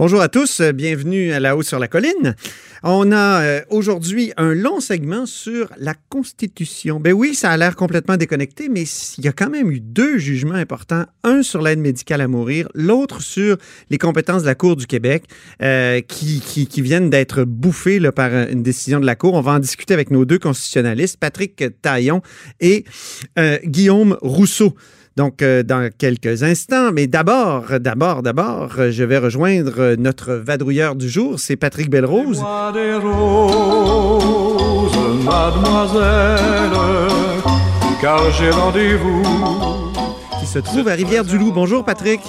Bonjour à tous, euh, bienvenue à La Haut sur la Colline. On a euh, aujourd'hui un long segment sur la Constitution. Ben oui, ça a l'air complètement déconnecté, mais il y a quand même eu deux jugements importants. Un sur l'aide médicale à mourir, l'autre sur les compétences de la Cour du Québec euh, qui, viennent d'être bouffées par une décision de la Cour. On va en discuter avec nos deux constitutionnalistes, Patrick Taillon et Guillaume Rousseau. Donc, euh, dans quelques instants. Mais d'abord, d'abord, d'abord, je vais rejoindre notre vadrouilleur du jour. C'est Patrick Belrose. car j'ai rendez-vous. Qui se trouve à Rivière-du-Loup. Bonjour, Patrick.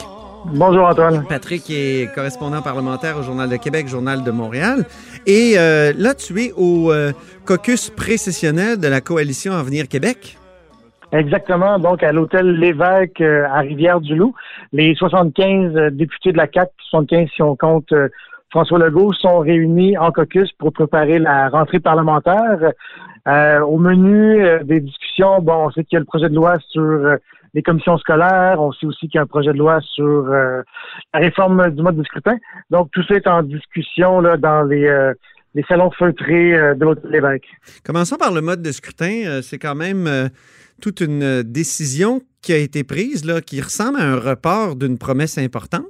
Bonjour Antoine. Patrick est correspondant parlementaire au Journal de Québec, Journal de Montréal. Et euh, là, tu es au euh, caucus précessionnel de la coalition Avenir Québec. Exactement, donc à l'hôtel L'évêque euh, à Rivière-du-Loup. Les 75 euh, députés de la CAC, 75 si on compte euh, François Legault, sont réunis en caucus pour préparer la rentrée parlementaire. au menu des discussions, bon, on sait qu'il y a le projet de loi sur les commissions scolaires, on sait aussi qu'il y a un projet de loi sur la réforme du mode de scrutin. Donc tout ça est en discussion là, dans les les salons feutrés de l'hôtel Lévesque. Commençons par le mode de scrutin. C'est quand même toute une décision qui a été prise, là, qui ressemble à un report d'une promesse importante?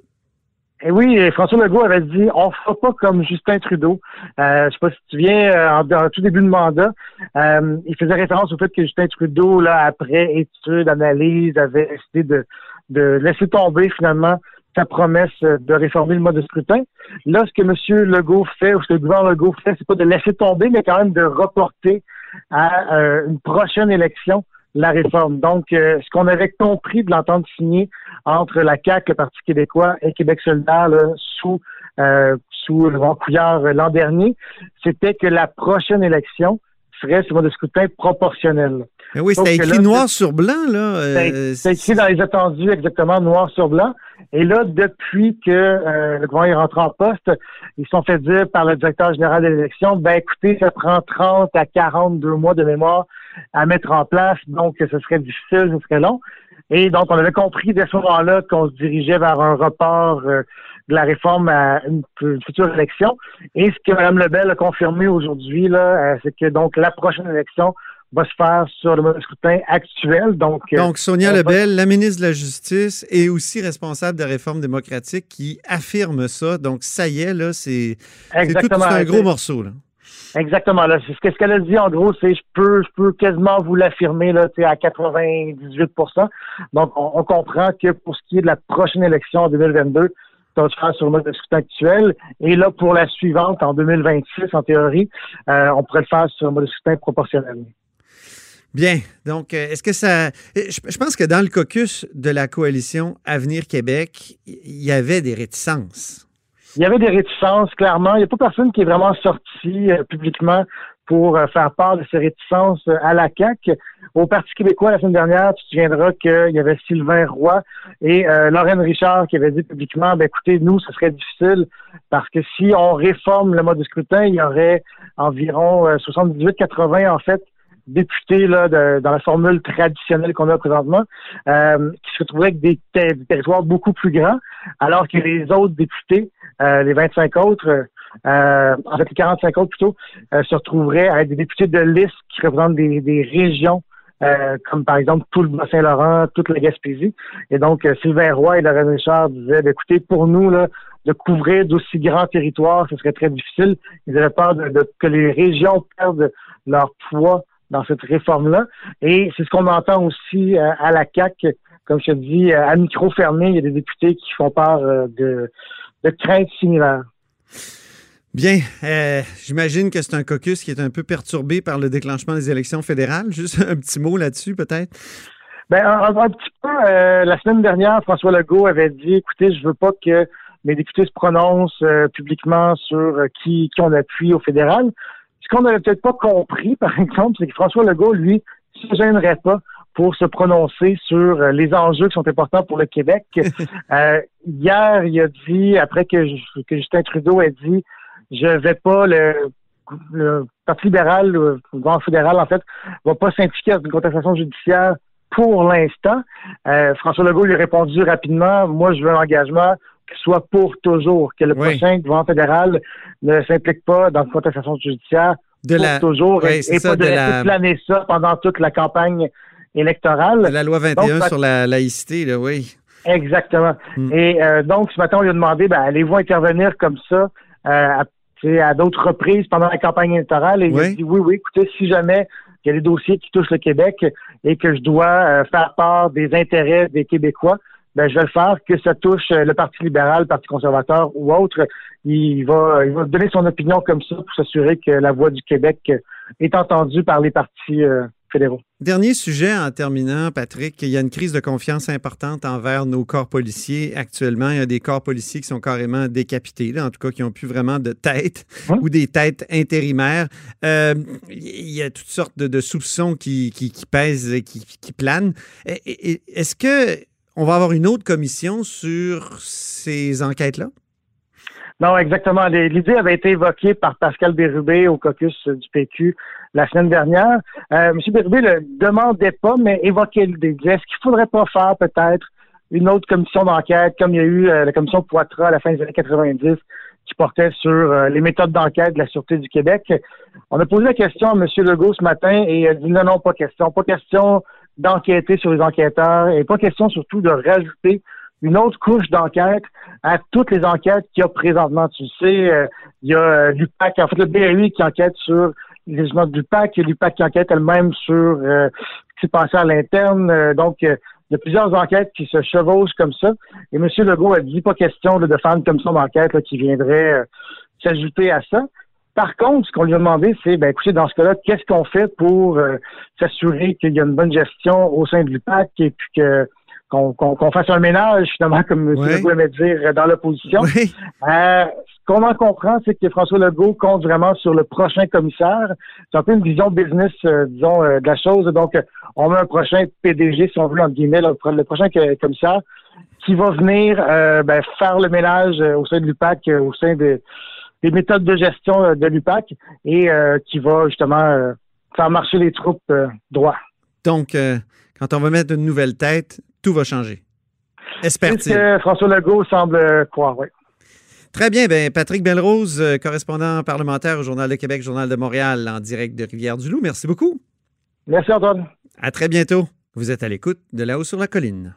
Et eh oui, François Legault avait dit on fera pas comme Justin Trudeau. Euh, je sais pas si tu viens euh, en, tout début de mandat, euh, il faisait référence au fait que Justin Trudeau, là, après étude, analyse, avait décidé de, de laisser tomber finalement sa promesse de réformer le mode de scrutin. Là, ce que M. Legault fait, ou ce que le gouvernement Legault fait, c'est pas de laisser tomber, mais quand même de reporter à euh, une prochaine élection la réforme. Donc, euh, ce qu'on avait compris de l'entente signée entre la CAQ, le Parti québécois et Québec solidaire sous euh, sous le Couillard euh, l'an dernier, c'était que la prochaine élection serait sur de scrutin proportionnel. oui, c'était écrit noir sur blanc, là. c'est écrit dans les attendus exactement noir sur blanc. Et là, depuis que le gouvernement est rentré en poste, ils sont fait dire par le directeur général de l'élection, ben écoutez, ça prend 30 à 42 mois de mémoire à mettre en place, donc ce serait difficile, ce serait long. Et donc, on avait compris dès ce moment-là qu'on se dirigeait vers un report euh, de la réforme à une, future élection. Et ce que Mme Lebel a confirmé aujourd'hui, là, euh, c'est que donc la prochaine élection va se faire sur le scrutin actuel. Donc, euh, donc Sonia Lebel, la ministre de la Justice, est aussi responsable de la réforme démocratique qui affirme ça. Donc, ça y est, là, c'est un gros morceau. Là. Exactement. Là, ce qu'elle a dit en gros, c'est je peux, je peux quasiment vous l'affirmer là, à 98 Donc, on, comprend que pour ce qui est de la prochaine élection en 2022, ça va se faire sur le mode de scrutin actuel. Et là, pour la suivante, en 2026, en théorie, euh, on pourrait le faire sur le mode de scrutin proportionnel. Bien. Donc, euh, est-ce que ça. Je pense que dans le caucus de la coalition Avenir Québec, il y avait des réticences il y avait des réticences, clairement. Il n'y a pas personne qui est vraiment sorti euh, publiquement pour euh, faire part de ces réticences euh, à la CAQ. Au Parti québécois, la semaine dernière, tu te souviendras qu'il y avait Sylvain Roy et Lorraine Richard qui avaient dit publiquement, ben, écoutez, nous, ce serait difficile parce que si on réforme le mode de scrutin, il y aurait environ 78-80, en fait, députés là, dans la formule traditionnelle qu'on a présentement, euh, qui se retrouveraient avec des, territoires beaucoup plus grands, alors que les autres députés, euh, les 25 autres, euh, en fait les 45 autres plutôt, se retrouveraient avec des députés de liste qui représentent des, régions comme par exemple tout le Bas-Saint-Laurent, toute la Gaspésie. Et donc, Sylvain Roy et Laurent Richard disaient, ben, écoutez, pour nous, là, de couvrir d'aussi grands territoires, ce serait très difficile. Ils avaient peur de, que les régions perdent leur poids dans cette réforme-là. Et c'est ce qu'on entend aussi euh, à la CAC, comme je te dis, euh, à micro fermé, il y a des députés qui font part euh, de, de craintes similaires. Bien, j'imagine que c'est un caucus qui est un peu perturbé par le déclenchement des élections fédérales. Juste un petit mot là-dessus, peut-être. Ben, un, petit peu. la semaine dernière, François Legault avait dit, écoutez, je veux pas que mes députés se prononcent publiquement sur qui, qui on appuie au fédéral qu'on n'avait peut-être pas compris, par exemple, c'est que François Legault, lui, ne se gênerait pas pour se prononcer sur euh, les enjeux qui sont importants pour le Québec. Euh, hier, il a dit, après que, Justin Trudeau a dit, je vais pas le, Parti libéral, le gouvernement fédéral, en fait, va pas s'impliquer dans une contestation judiciaire pour l'instant. Euh, François Legault lui a répondu rapidement, moi, je veux un engagement soit pour toujours, que le prochain gouvernement fédéral ne s'implique pas dans une contestation judiciaire de pour la... toujours et, pas de, de planer ça pendant toute la campagne électorale. la loi 21 sur la laïcité, là, oui. Exactement. Hmm. Et euh, donc, ce matin, on lui a demandé, ben, allez-vous intervenir comme ça euh, à, à d'autres reprises pendant la campagne électorale? Et il a dit, oui, oui, écoutez, si jamais il y a des dossiers qui touchent le Québec et que je dois euh, faire part des intérêts des Québécois, ben, je vais le faire, que ça touche le Parti libéral, le Parti conservateur ou autre. Il va, il va donner son opinion comme ça pour s'assurer que la voix du Québec est entendue par les partis fédéraux. Dernier sujet en terminant, Patrick. Il y a une crise de confiance importante envers nos corps policiers actuellement. Il y a des corps policiers qui sont carrément décapités, en tout cas qui n'ont plus vraiment de tête ou des têtes intérimaires. Euh, il y a toutes sortes de, soupçons qui, pèsent, qui, qui planent. Est-ce que on va avoir une autre commission sur ces enquêtes-là? Non, exactement. L'idée avait été évoquée par Pascal Bérubé au caucus du PQ la semaine dernière. Euh, M. Bérubé ne demandait pas, mais évoquait l'idée. Est-ce qu'il faudrait pas faire peut-être une autre commission d'enquête, comme il y a eu euh, la commission Poitras à la fin des années 90, qui portait sur euh, les méthodes d'enquête de la Sûreté du Québec? On a posé la question à M. Legault ce matin et il a dit non, non, pas question. Pas question d'enquêter sur les enquêteurs et pas question surtout de rajouter une autre couche d'enquête à toutes les enquêtes qu'il y a présentement. Tu sais, euh, il y a euh, l'UPAC, en fait, le BRI qui enquête sur les gens du PAC, et l'UPAC qui enquête elle-même sur euh, ce qui s'est passé à l'interne. donc, il y a plusieurs enquêtes qui se chevauchent comme ça. Et M. Legault a dit pas question de faire une commission d'enquête qui viendrait s'ajouter à ça. Par contre, ce qu'on lui a demandé, c'est, ben, écoutez, dans ce cas-là, qu'est-ce qu'on fait pour s'assurer qu'il y a une bonne gestion au sein de l'UPAC et puis que qu'on fasse un ménage, finalement, comme M. Legault aimait dire, dans l'opposition. Euh, ce qu'on en comprend, c'est que François Legault compte vraiment sur le prochain commissaire. C'est un peu une vision business, euh, disons, euh, de la chose. Donc, on met un prochain PDG, si on veut, entre guillemets, le, prochain commissaire, qui va venir ben, faire le ménage au sein de l'UPAC, au sein des méthodes de gestion de l'UPAC, et qui va justement faire marcher les troupes droit. Donc, quand on va mettre une nouvelle tête, tout va changer. Espère-t-il. que François Legault semble croire, oui. Très bien. Ben, Patrick Belrose, euh, correspondant parlementaire au Journal de Québec, Journal de Montréal, en direct de Rivière-du-Loup. Merci beaucoup. Merci, Antoine. À très bientôt. Vous êtes à l'écoute de là-haut sur la colline.